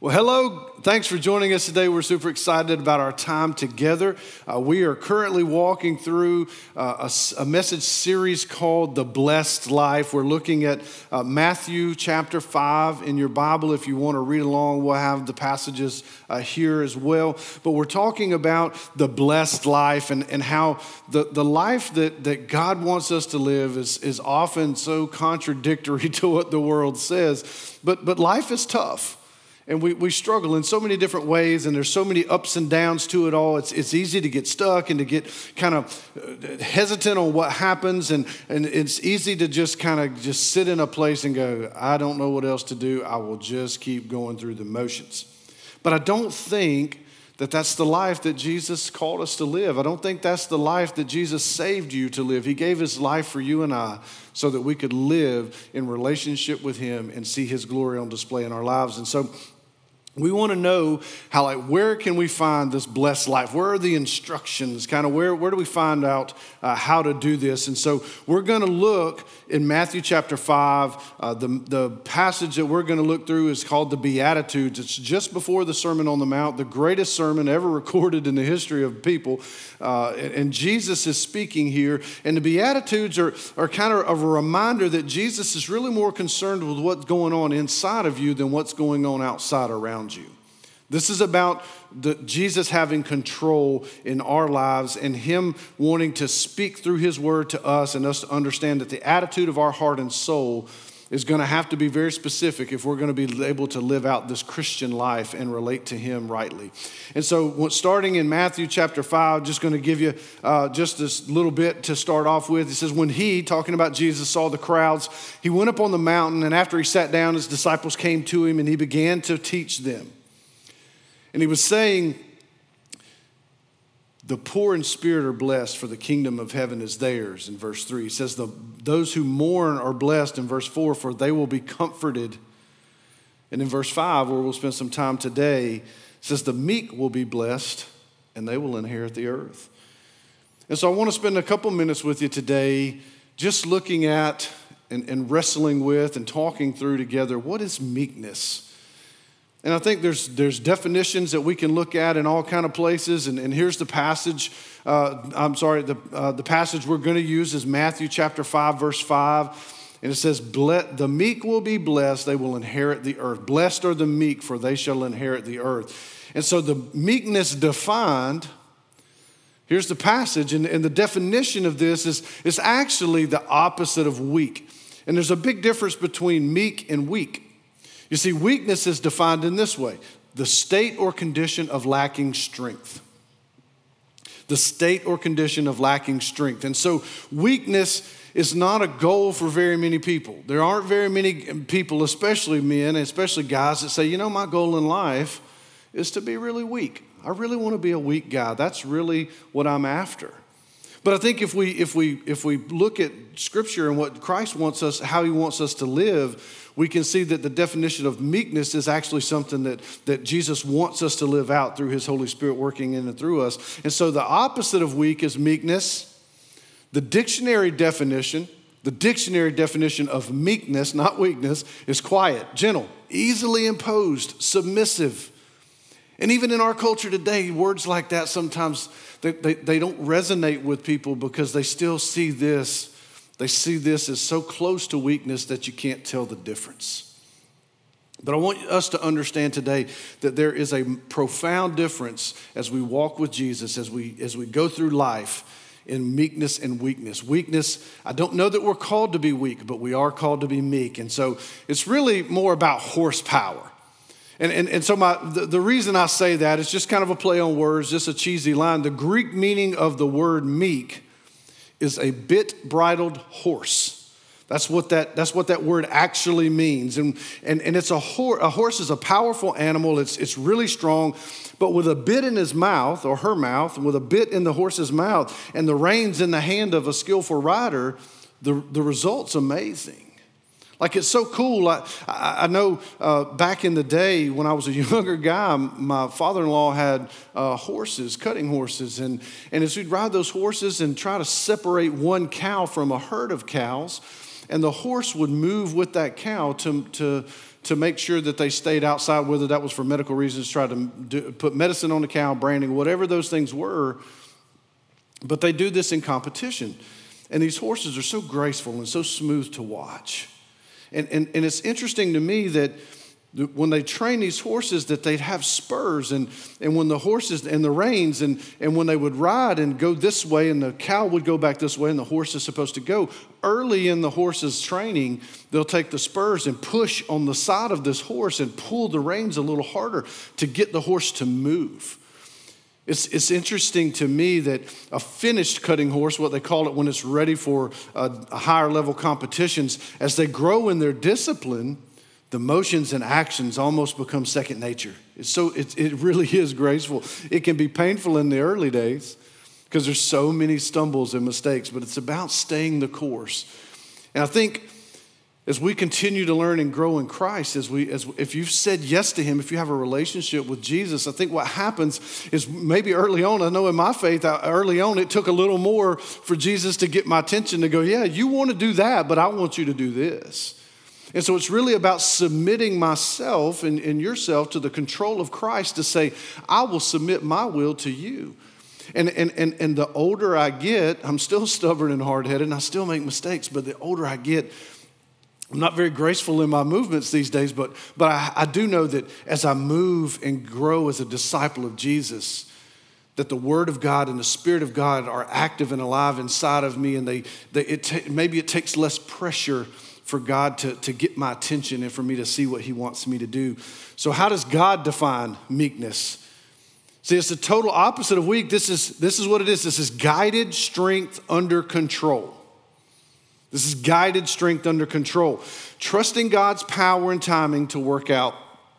Well, hello. Thanks for joining us today. We're super excited about our time together. Uh, we are currently walking through uh, a, a, message series called The Blessed Life. We're looking at uh, Matthew chapter 5 in your Bible. If you want to read along, we'll have the passages uh, here as well. But we're talking about the blessed life and, and how the, the life that, that God wants us to live is, is often so contradictory to what the world says. But, but life is tough and we, we struggle in so many different ways and there's so many ups and downs to it all. It's, it's easy to get stuck and to get kind of uh, hesitant on what happens and, and it's easy to just kind of just sit in a place and go i don't know what else to do. I will just keep going through the motions. But i don't think that that's the life that jesus called us to live. I don't think that's the life that jesus saved you to live. He gave his life for you and i so that we could live in relationship with him and see his glory on display in our lives. And so we want to know how like where can we find this blessed life? Where are the instructions? Kind of where, where do we find out uh, how to do this? And so we're going to look in matthew chapter 5 uh, the, the passage that we're going to look through is called the beatitudes. It's just before the sermon on the mount the greatest sermon ever recorded in the history of people uh, and, and, jesus is speaking here. And the beatitudes are, are kind of a reminder that jesus is really more concerned with what's going on inside of you than what's going on outside around around you. This is about the, Jesus having control in our lives and Him wanting to speak through His word to us and us to understand that the attitude of our heart and soul is going to have to be very specific if we're going to be able to live out this Christian life and relate to Him rightly. And so, starting in Matthew chapter 5, just going to give you uh, just this little bit to start off with. It says, When he, talking about Jesus, saw the crowds, he went up on the mountain, and after he sat down, his disciples came to him, and he began to teach them. And he was saying, the poor in spirit are blessed, for the kingdom of heaven is theirs, in verse 3. He says, the, Those who mourn are blessed, in verse 4, for they will be comforted. And in verse 5, where we'll spend some time today, says, The meek will be blessed, and they will inherit the earth. And so I want to spend a couple minutes with you today just looking at and, and wrestling with and talking through together what is meekness? And I think there's, there's definitions that we can look at in all kind of places. And, and here's the passage. Uh, I'm sorry, the, uh, the passage we're going to use is Matthew chapter 5, verse 5. And it says, The meek will be blessed, they will inherit the earth. Blessed are the meek, for they shall inherit the earth. And so the meekness defined, here's the passage, and, and the definition of this is, is actually the opposite of weak. And there's a big difference between meek and weak. You see, weakness is defined in this way the state or condition of lacking strength. The state or condition of lacking strength. And so, weakness is not a goal for very many people. There aren't very many people, especially men, especially guys, that say, you know, my goal in life is to be really weak. I really want to be a weak guy. That's really what I'm after. But I think if we if we if we look at scripture and what Christ wants us, how he wants us to live, we can see that the definition of meekness is actually something that, that Jesus wants us to live out through his Holy Spirit working in and through us. And so the opposite of weak is meekness. The dictionary definition, the dictionary definition of meekness, not weakness, is quiet, gentle, easily imposed, submissive. And even in our culture today, words like that sometimes they, they, they don't resonate with people because they still see this. They see this as so close to weakness that you can't tell the difference. But I want us to understand today that there is a profound difference as we walk with Jesus, as we, as we go through life in meekness and weakness. Weakness, I don't know that we're called to be weak, but we are called to be meek. And so it's really more about horsepower. And, and, and so my, the, the reason I say that is just kind of a play on words, just a cheesy line. The Greek meaning of the word meek is a bit bridled horse. That's what that, that's what that word actually means. And, and, and it's a, horse. a horse is a powerful animal, it's, it's really strong, but with a bit in his mouth or her mouth, with a bit in the horse's mouth, and the reins in the hand of a skillful rider, the, the result's amazing. Like it's so cool. I, I know uh, back in the day when I was a younger guy, my father in law had uh, horses, cutting horses. And, and as we'd ride those horses and try to separate one cow from a herd of cows, and the horse would move with that cow to, to, to make sure that they stayed outside, whether that was for medical reasons, try to do, put medicine on the cow, branding, whatever those things were. But they do this in competition. And these horses are so graceful and so smooth to watch. And, and, and it's interesting to me that when they train these horses that they'd have spurs and, and when the horses and the reins and, and when they would ride and go this way and the cow would go back this way and the horse is supposed to go early in the horse's training they'll take the spurs and push on the side of this horse and pull the reins a little harder to get the horse to move it's, it's interesting to me that a finished cutting horse, what they call it when it's ready for a, a higher level competitions, as they grow in their discipline, the motions and actions almost become second nature. It's so it, it really is graceful. It can be painful in the early days because there's so many stumbles and mistakes, but it's about staying the course. And I think as we continue to learn and grow in Christ, as we, as if you've said yes to Him, if you have a relationship with Jesus, I think what happens is maybe early on. I know in my faith, early on, it took a little more for Jesus to get my attention to go, yeah, you want to do that, but I want you to do this. And so it's really about submitting myself and, and yourself to the control of Christ to say, I will submit my will to you. And, and, and, and the older I get, I'm still stubborn and hard headed, and I still make mistakes, but the older I get, I'm not very graceful in my movements these days, but, but I, I do know that as I move and grow as a disciple of Jesus, that the Word of God and the Spirit of God are active and alive inside of me, and they, they it maybe it takes less pressure for God to, to get my attention and for me to see what He wants me to do. So, how does God define meekness? See, it's the total opposite of weak. This is, this is what it is this is guided strength under control. This is guided strength under control. Trusting God's power and timing to work out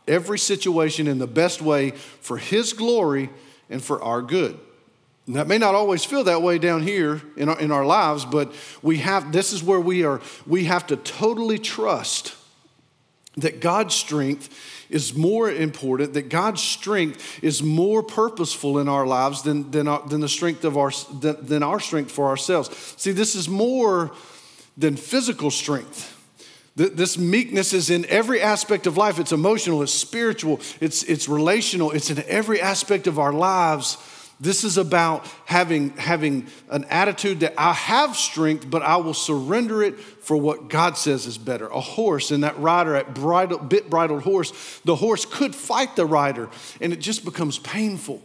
every situation in the best way for His glory and for our good. And that may not always feel that way down here in our, in our lives, but we have, this is where we are, we have to totally trust that God's strength is more important, that God's strength is more purposeful in our lives than, than, our, than the strength of our, than, than our strength for ourselves. See, this is more than physical strength. This meekness is in every aspect of life. It's emotional, it's spiritual, it's, it's relational, it's in every aspect of our lives. This is about having, having an attitude that I have strength, but I will surrender it for what God says is better. A horse and that rider, at bridle, bit bridled horse, the horse could fight the rider, and it just becomes painful.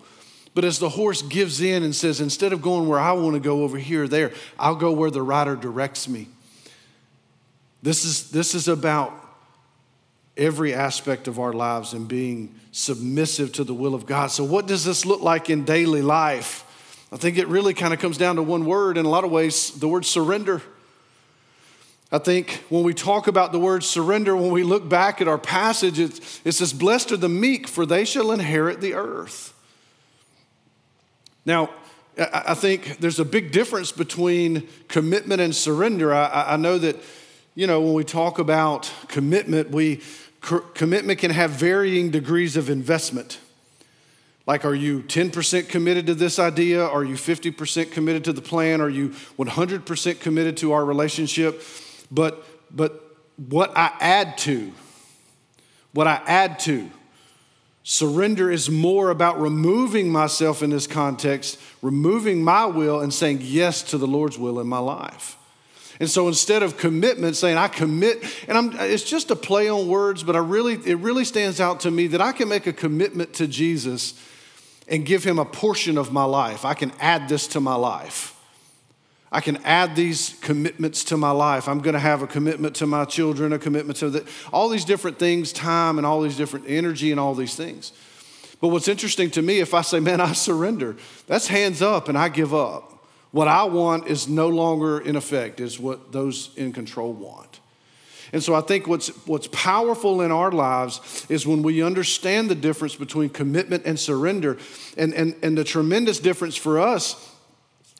But as the horse gives in and says, instead of going where I want to go over here or there, I'll go where the rider directs me. This is, this is about every aspect of our lives and being submissive to the will of God. So, what does this look like in daily life? I think it really kind of comes down to one word in a lot of ways the word surrender. I think when we talk about the word surrender, when we look back at our passage, it, it says, Blessed are the meek, for they shall inherit the earth. Now, I think there's a big difference between commitment and surrender. I, I know that you know, when we talk about commitment, we commitment can have varying degrees of investment. Like, are you 10% committed to this idea? Are you 50% committed to the plan? Are you 100% committed to our relationship? But, but what I add to, what I add to, surrender is more about removing myself in this context, removing my will, and saying yes to the Lord's will in my life. And so instead of commitment, saying I commit, and I'm, it's just a play on words, but I really, it really stands out to me that I can make a commitment to Jesus and give him a portion of my life. I can add this to my life. I can add these commitments to my life. I'm going to have a commitment to my children, a commitment to the, all these different things, time and all these different energy and all these things. But what's interesting to me, if I say, man, I surrender, that's hands up and I give up. What I want is no longer in effect, is what those in control want. And so I think what's, what's powerful in our lives is when we understand the difference between commitment and surrender, and, and, and the tremendous difference for us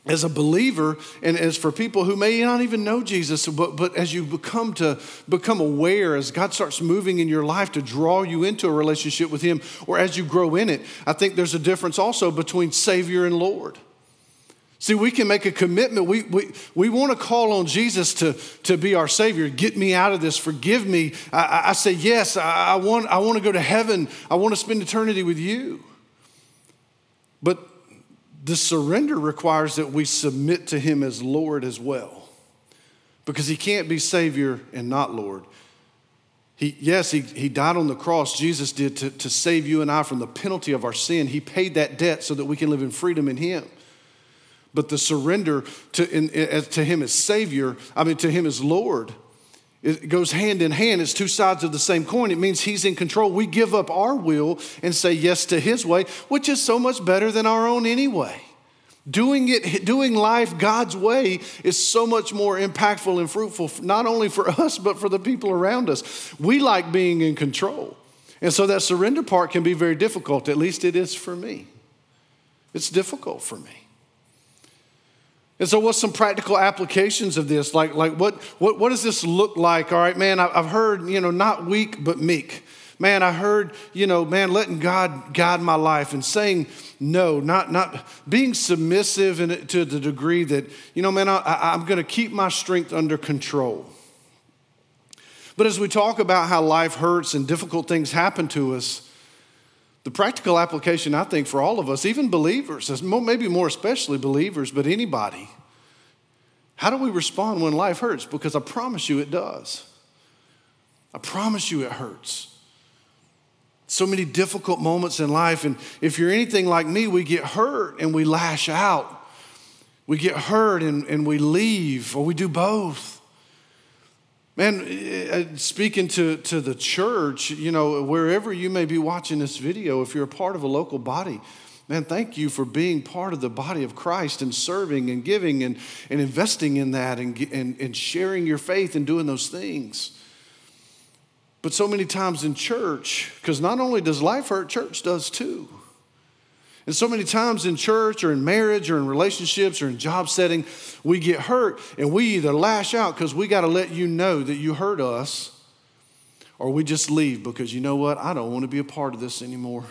as a believer and as for people who may not even know Jesus, but, but as you become to become aware, as God starts moving in your life to draw you into a relationship with Him, or as you grow in it, I think there's a difference also between Savior and Lord. See, we can make a commitment. We, we, we want to call on Jesus to, to be our Savior. Get me out of this. Forgive me. I, I say, yes, I, I, want, I want to go to heaven. I want to spend eternity with you. But the surrender requires that we submit to Him as Lord as well. Because He can't be Savior and not Lord. He, yes, he, he died on the cross, Jesus did, to, to save you and I from the penalty of our sin. He paid that debt so that we can live in freedom in Him. But the surrender to, in, to Him as Savior, I mean, to Him as Lord, it goes hand in hand. It's two sides of the same coin. It means He's in control. We give up our will and say yes to His way, which is so much better than our own anyway. Doing it, doing life God's way is so much more impactful and fruitful, not only for us, but for the people around us. We like being in control. And so that surrender part can be very difficult. At least it is for me. It's difficult for me. And so, what's some practical applications of this? Like, like what, what, what does this look like? All right, man, I've heard, you know, not weak, but meek. Man, I heard, you know, man, letting God guide my life and saying no, not, not being submissive in, to the degree that, you know, man, I, I'm going to keep my strength under control. But as we talk about how life hurts and difficult things happen to us, the practical application, I think, for all of us, even believers, maybe more especially believers, but anybody, how do we respond when life hurts? Because I promise you it does. I promise you it hurts. So many difficult moments in life. And if you're anything like me, we get hurt and we lash out. We get hurt and, and we leave, or we do both. Man, eh, eh, speaking to, to the church, you know, wherever you may be watching this video, if you're a part of a local body, man, thank you for being part of the body of Christ and serving and giving and, and investing in that and, and, and sharing your faith and doing those things. But so many times in church, because not only does life hurt, church does too. And so many times in church or in marriage or in relationships or in job setting, we get hurt and we either lash out because we got to let you know that you hurt us, or we just leave because you know what? I don't want to be a part of this anymore.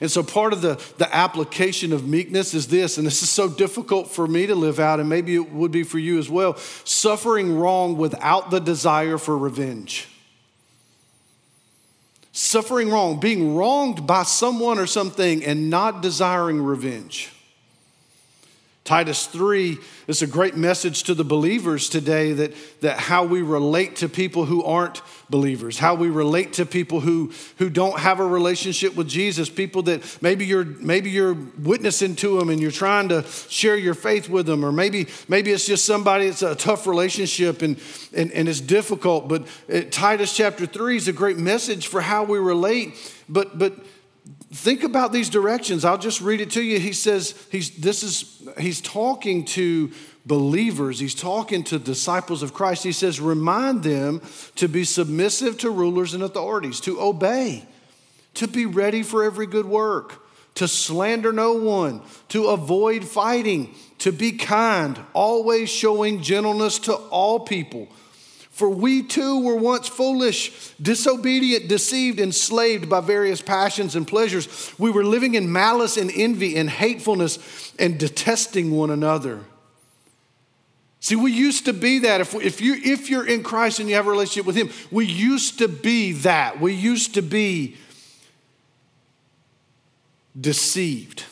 And so, part of the, the application of meekness is this, and this is so difficult for me to live out, and maybe it would be for you as well suffering wrong without the desire for revenge. Suffering wrong, being wronged by someone or something, and not desiring revenge. Titus 3 is a great message to the believers today that, that how we relate to people who aren't believers, how we relate to people who, who don't have a relationship with Jesus, people that maybe you're, maybe you're witnessing to them and you're trying to share your faith with them, or maybe, maybe it's just somebody, it's a tough relationship and, and, and it's difficult. But it, Titus chapter 3 is a great message for how we relate. But, but think about these directions. I'll just read it to you. He says he's this is he's talking to believers. He's talking to disciples of Christ. He says remind them to be submissive to rulers and authorities, to obey, to be ready for every good work, to slander no one, to avoid fighting, to be kind, always showing gentleness to all people for we too were once foolish, disobedient, deceived, enslaved by various passions and pleasures. We were living in malice and envy and hatefulness and detesting one another. See, we used to be that. If, if, you, if you're in Christ and you have a relationship with Him, we used to be that. We used to be deceived,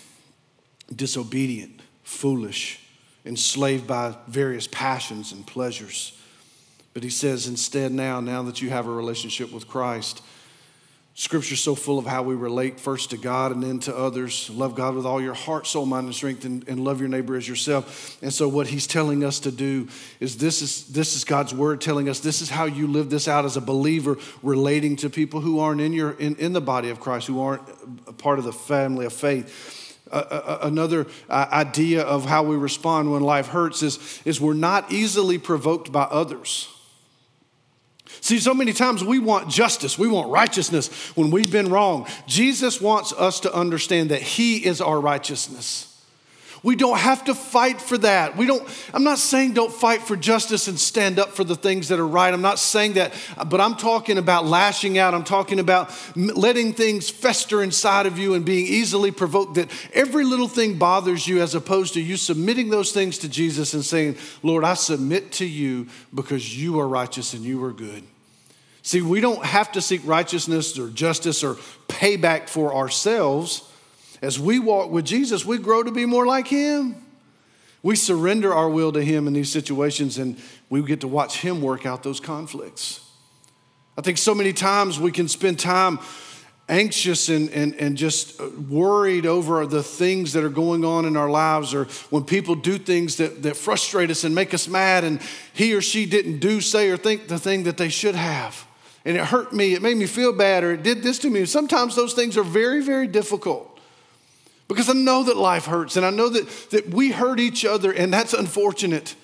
disobedient, foolish, enslaved by various passions and pleasures. But he says, instead, now, now that you have a relationship with Christ, Scripture's so full of how we relate first to God and then to others. Love God with all your heart, soul, mind, and strength, and, and, love your neighbor as yourself. And so, what He's telling us to do is this is this is God's word telling us this is how you live this out as a believer, relating to people who aren't in your in, in the body of Christ, who aren't a part of the family of faith. Uh, another idea of how we respond when life hurts is, is we're not easily provoked by others. See, so many times we want justice, we want righteousness when we've been wrong. Jesus wants us to understand that He is our righteousness. We don't have to fight for that. We don't, I'm not saying don't fight for justice and stand up for the things that are right. I'm not saying that, but I'm talking about lashing out. I'm talking about letting things fester inside of you and being easily provoked, that every little thing bothers you, as opposed to you submitting those things to Jesus and saying, Lord, I submit to you because you are righteous and you are good. See, we don't have to seek righteousness or justice or payback for ourselves. As we walk with Jesus, we grow to be more like Him. We surrender our will to Him in these situations and we get to watch Him work out those conflicts. I think so many times we can spend time anxious and, and, and just worried over the things that are going on in our lives or when people do things that, that frustrate us and make us mad and he or she didn't do, say, or think the thing that they should have. And it hurt me, it made me feel bad, or it did this to me. Sometimes those things are very, very difficult. Because I know that life hurts and I know that, that we hurt each other, and that's unfortunate.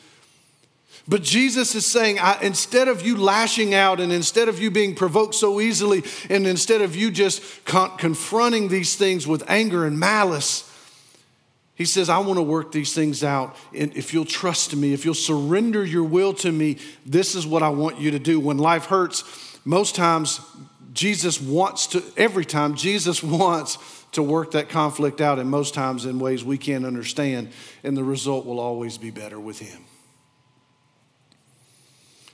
But Jesus is saying, instead of you lashing out and instead of you being provoked so easily, and instead of you just con- confronting these things with anger and malice, he says, I want to work these things out. And if you'll trust me, if you'll surrender your will to me, this is what I want you to do. When life hurts, most times Jesus wants to, every time, Jesus wants to work that conflict out, and most times in ways we can't understand, and the result will always be better with Him.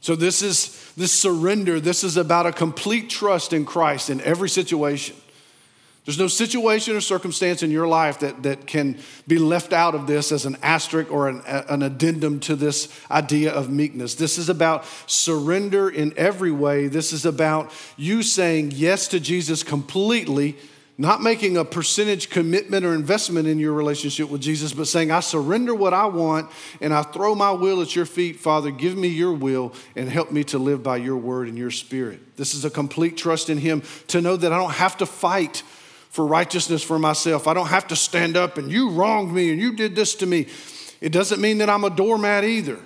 So, this is this surrender, this is about a complete trust in Christ in every situation. There's no situation or circumstance in your life that, that can be left out of this as an asterisk or an, an addendum to this idea of meekness. This is about surrender in every way. This is about you saying yes to Jesus completely not making a percentage commitment or investment in your relationship with Jesus, but saying, I surrender what I want and I throw my will at your feet. Father, give me your will and help me to live by your word and your spirit. This is a complete trust in Him to know that I don't have to fight for righteousness for myself. I don't have to stand up and you wronged me and you did this to me. It doesn't mean that I'm a doormat either.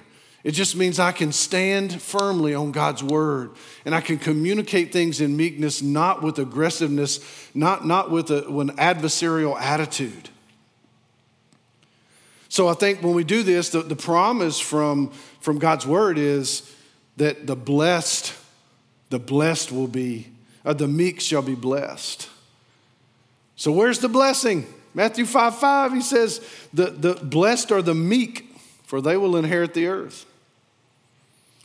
It just means I can stand firmly on God's word and I can communicate things in meekness, not with aggressiveness, not, not with a, an adversarial attitude. So I think when we do this, the, the promise from, from God's word is that the blessed, the blessed will be, uh, the meek shall be blessed. So where's the blessing? Matthew 5 5, he says, the, the blessed are the meek, for they will inherit the earth.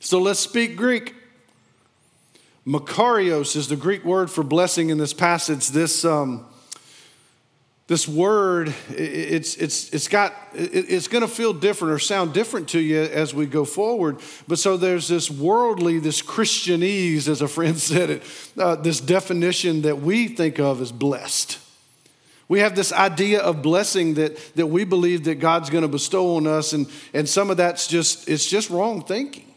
So let's speak Greek. Makarios is the Greek word for blessing in this passage. This, um, this word, it's, it's, it's got, it's going to feel different or sound different to you as we go forward. But so there's this worldly, this Christianese, as a friend said it, uh, this definition that we think of as blessed. We have this idea of blessing that, that we believe that God's going to bestow on us, and, and some of that's just, it's just wrong thinking.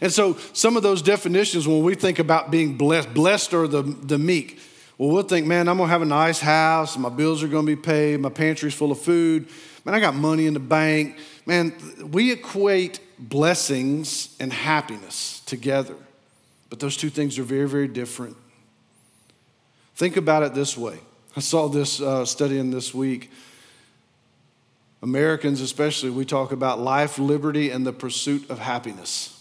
And so, some of those definitions, when we think about being blessed, blessed are the, the meek. Well, we'll think, man, I'm gonna have a nice house, my bills are gonna be paid, my pantry's full of food, man, I got money in the bank. Man, we equate blessings and happiness together, but those two things are very, very different. Think about it this way. I saw this uh, studying this week. Americans, especially, we talk about life, liberty, and the pursuit of happiness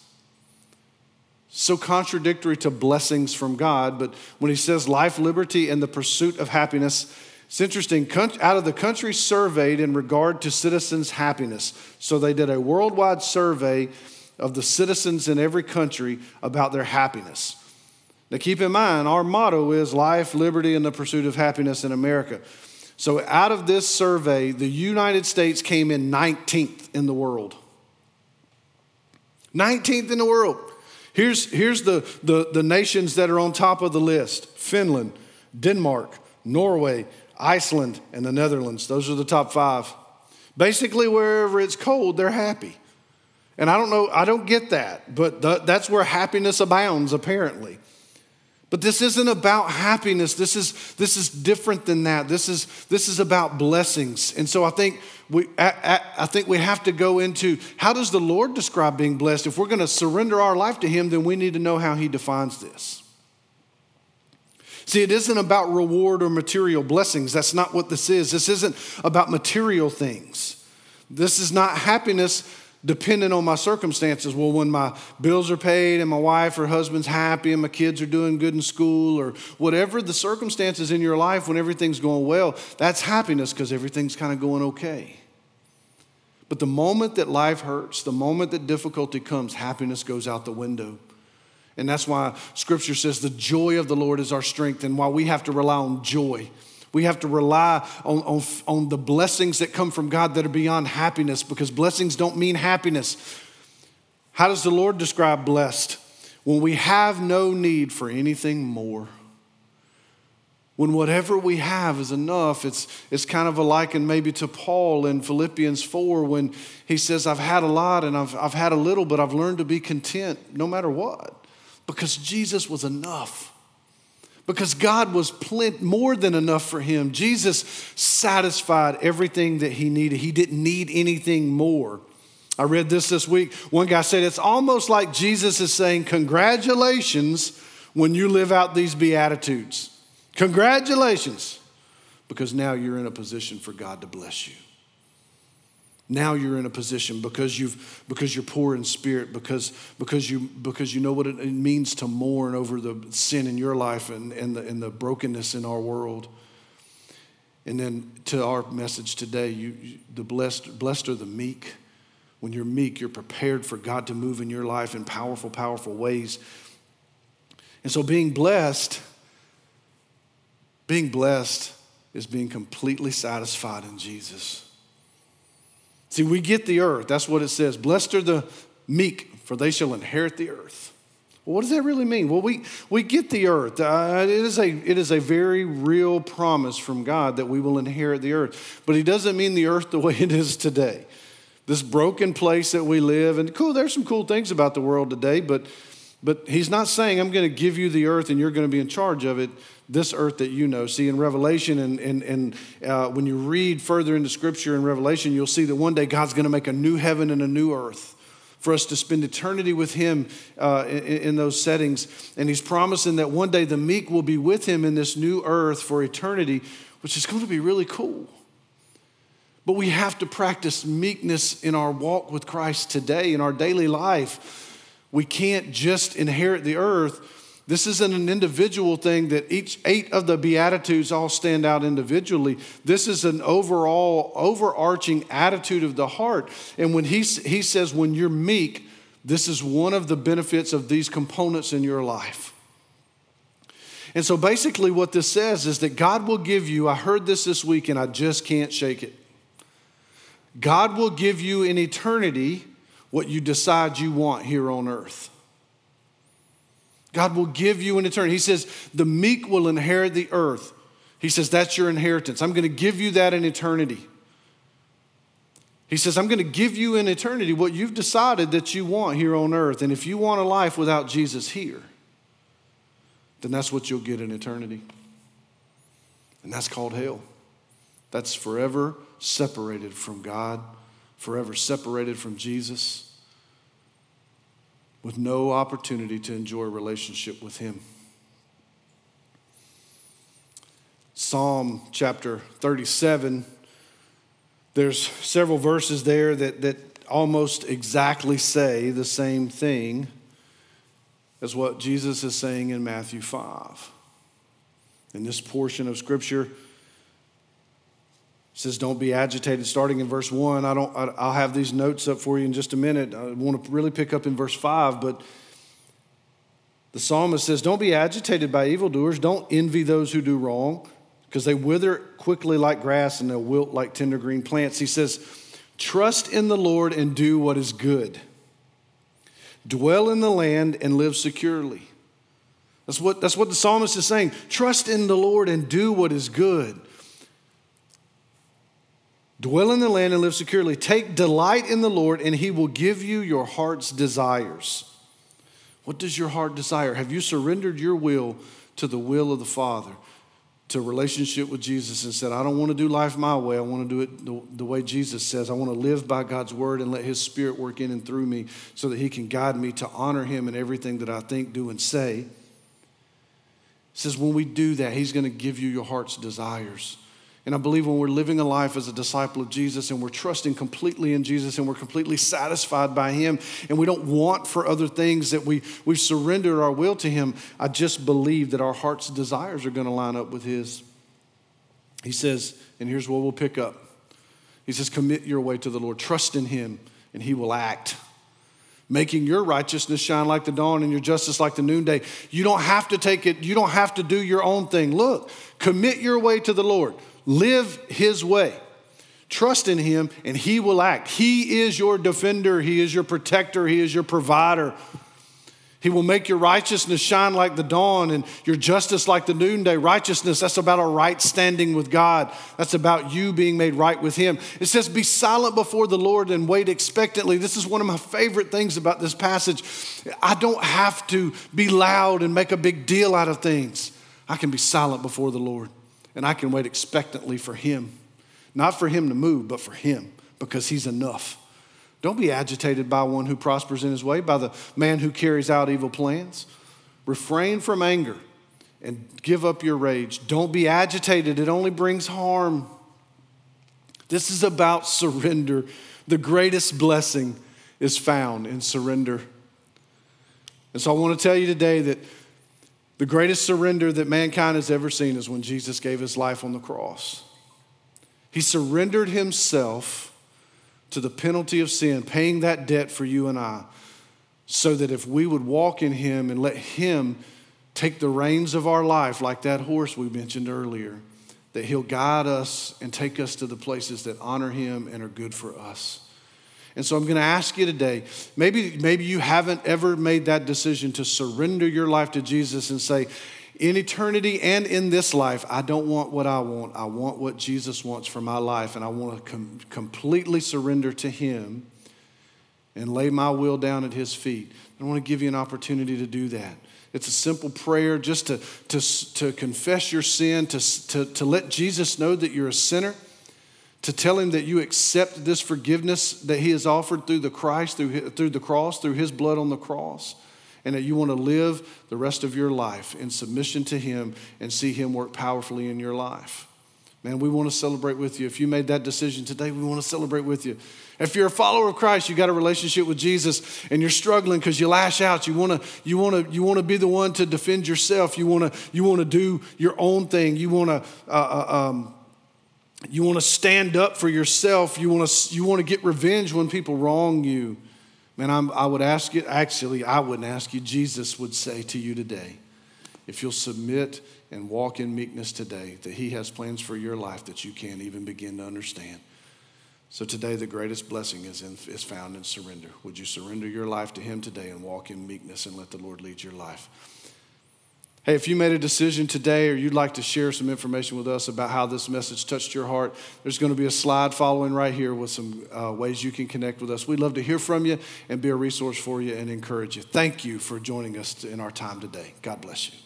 so contradictory to blessings from God. But when he says life, liberty, and the pursuit of happiness, it's interesting. Out of the countries surveyed in regard to citizens' happiness, so they did a worldwide survey of the citizens in every country about their happiness. Now, keep in mind, our motto is life, liberty, and the pursuit of happiness in America. So, out of this survey, the United States came in 19th in the world. 19th in the world. Here's, here's the, the, the nations that are on top of the list Finland, Denmark, Norway, Iceland, and the Netherlands. Those are the top five. Basically, wherever it's cold, they're happy. And I don't know, I don't get that, but that's where happiness abounds, apparently. But this isn't about happiness. This is, this is different than that. This is, this is about blessings. And so I think we, I, I think we have to go into how does the Lord describe being blessed? If we're going to surrender our life to Him, then we need to know how He defines this. See, it isn't about reward or material blessings. That's not what this is. This isn't about material things. This is not happiness dependent on my circumstances. Well, when my bills are paid and my wife or husband's happy and my kids are doing good in school or whatever the circumstances in your life when everything's going well, that's happiness because everything's kind of going okay. But the moment that life hurts, the moment that difficulty comes, happiness goes out the window. And that's why scripture says the joy of the Lord is our strength, and why we have to rely on joy. We have to rely on, on, on the blessings that come from God that are beyond happiness because blessings don't mean happiness. How does the Lord describe blessed? When we have no need for anything more. When whatever we have is enough, it's, it's kind of a liken maybe to Paul in Philippians 4 when he says, I've had a lot and I've, I've had a little, but I've learned to be content no matter what because Jesus was enough because God was more than enough for him. Jesus satisfied everything that he needed, he didn't need anything more. I read this this week. One guy said it's almost like Jesus is saying, Congratulations when you live out these Beatitudes. Congratulations, because now you're in a position for God to bless you. Now you're in a position because you've because you're poor in spirit, because because you because you know what it means to mourn over the sin in your life and, and the and the brokenness in our world. And then to our message today, you, the blessed blessed are the meek. When you're meek, you're prepared for God to move in your life in powerful, powerful ways. And so being blessed, being blessed is being completely satisfied in Jesus. See, we get the earth. That's what it says. Blessed are the meek, for they shall inherit the earth. Well, what does that really mean? Well, we, we get the earth. Uh, it, is a, it is a very real promise from God that we will inherit the earth. But He doesn't mean the earth the way it is today. This broken place that we live, and cool, there's some cool things about the world today, but, but He's not saying, I'm going to give you the earth and you're going to be in charge of it this earth that you know. See, in Revelation, and, and, and uh, when you read further into Scripture in Revelation, you'll see that one day God's going to make a new heaven and a new earth for us to spend eternity with Him uh, in, in, those settings. And He's promising that one day the meek will be with Him in this new earth for eternity, which is going to be really cool. But we have to practice meekness in our walk with Christ today, in our daily life. We can't just inherit the earth this isn't an individual thing that each eight of the Beatitudes all stand out individually. This is an overall, overarching attitude of the heart. And when he, he says, when you're meek, this is one of the benefits of these components in your life. And so basically, what this says is that God will give you, I heard this this week and I just can't shake it. God will give you in eternity what you decide you want here on earth. God will give you an eternity. He says, the meek will inherit the earth. He says, that's your inheritance. I'm going to give you that in eternity. He says, I'm going to give you in eternity what you've decided that you want here on earth. And if you want a life without Jesus here, then that's what you'll get in eternity. And that's called hell. That's forever separated from God, forever separated from Jesus with no opportunity to enjoy a relationship with Him. Psalm chapter 37, there's several verses there that, that almost exactly say the same thing as what Jesus is saying in Matthew 5. In this portion of Scripture, says, Don't be agitated. Starting in verse 1, I don't, I'll have these notes up for you in just a minute. I want to really pick up in verse 5, but the psalmist says, Don't be agitated by evildoers. Don't envy those who do wrong, because they wither quickly like grass and they'll wilt like tender green plants. He says, Trust in the Lord and do what is good. Dwell in the land and live securely. That's what, that's what the psalmist is saying. Trust in the Lord and do what is good. Dwell in the land and live securely. Take delight in the Lord, and he will give you your heart's desires. What does your heart desire? Have you surrendered your will to the will of the Father, to relationship with Jesus, and said, I don't want to do life my way. I want to do it the, the way Jesus says. I want to live by God's word and let his spirit work in and through me so that he can guide me to honor him in everything that I think, do, and say. says, when we do that, He's going to give you your heart's desires. And I believe when we're living a life as a disciple of Jesus and we're trusting completely in Jesus and we're completely satisfied by Him and we don't want for other things that we, we've surrendered our will to Him, I just believe that our heart's desires are going to line up with His. He says, and here's what we'll pick up He says, commit your way to the Lord, trust in Him, and He will act making your righteousness shine like the dawn and your justice like the noonday. You don't have to take it, you don't have to do your own thing. Look, commit your way to the Lord. Live His way. Trust in Him, and He will act. He is your defender, He is your protector, He is your provider. He will make your righteousness shine like the dawn and your justice like the noonday. Righteousness, that's about a right standing with God. That's about you being made right with Him. It says, Be silent before the Lord and wait expectantly. This is one of my favorite things about this passage. I don't have to be loud and make a big deal out of things. I can be silent before the Lord and I can wait expectantly for Him. Not for Him to move, but for Him because He's enough. Don't be agitated by one who prospers in his way, by the man who carries out evil plans. Refrain from anger and give up your rage. Don't be agitated, it only brings harm. This is about surrender. The greatest blessing is found in surrender. And so I want to tell you today that the greatest surrender that mankind has ever seen is when Jesus gave his life on the cross. He surrendered himself to the penalty of sin, paying that debt for you and I, so that if we would walk in him and let him take the reins of our life, like that horse we mentioned earlier, that he'll guide us and take us to the places that honor him and are good for us. And so I'm going to ask you today maybe, maybe you haven't ever made that decision to surrender your life to Jesus and say, in eternity and in this life, I don't want what I want. I want what Jesus wants for my life, and I want to com- completely surrender to Him and lay my will down at His feet. I want to give you an opportunity to do that. It's a simple prayer just to, to, to confess your sin, to, to, to let Jesus know that you're a sinner to tell him that you accept this forgiveness that he has offered through the Christ, through, through the cross, through his blood on the cross, and that you want to live the rest of your life in submission to him and see him work powerfully in your life. Man, we want to celebrate with you. If you made that decision today, we want to celebrate with you. If you're a follower of Christ, you got a relationship with Jesus and you're struggling because you lash out, you want to you want to you want to be the one to defend yourself. You want to you want to do your own thing. You want to uh, uh, um, you want to stand up for yourself. You want to, you want to get revenge when people wrong you. Man, I'm, I would ask you, actually, I wouldn't ask you, Jesus would say to you today, if you'll submit and walk in meekness today, that He has plans for your life that you can't even begin to understand. So today, the greatest blessing is, in, is found in surrender. Would you surrender your life to Him today and walk in meekness and let the Lord lead your life? Hey, if you made a decision today or you'd like to share some information with us about how this message touched your heart, there's going to be a slide following right here with some uh, ways you can connect with us. We'd love to hear from you and be a resource for you and encourage you. Thank you for joining us in our time today. God bless you.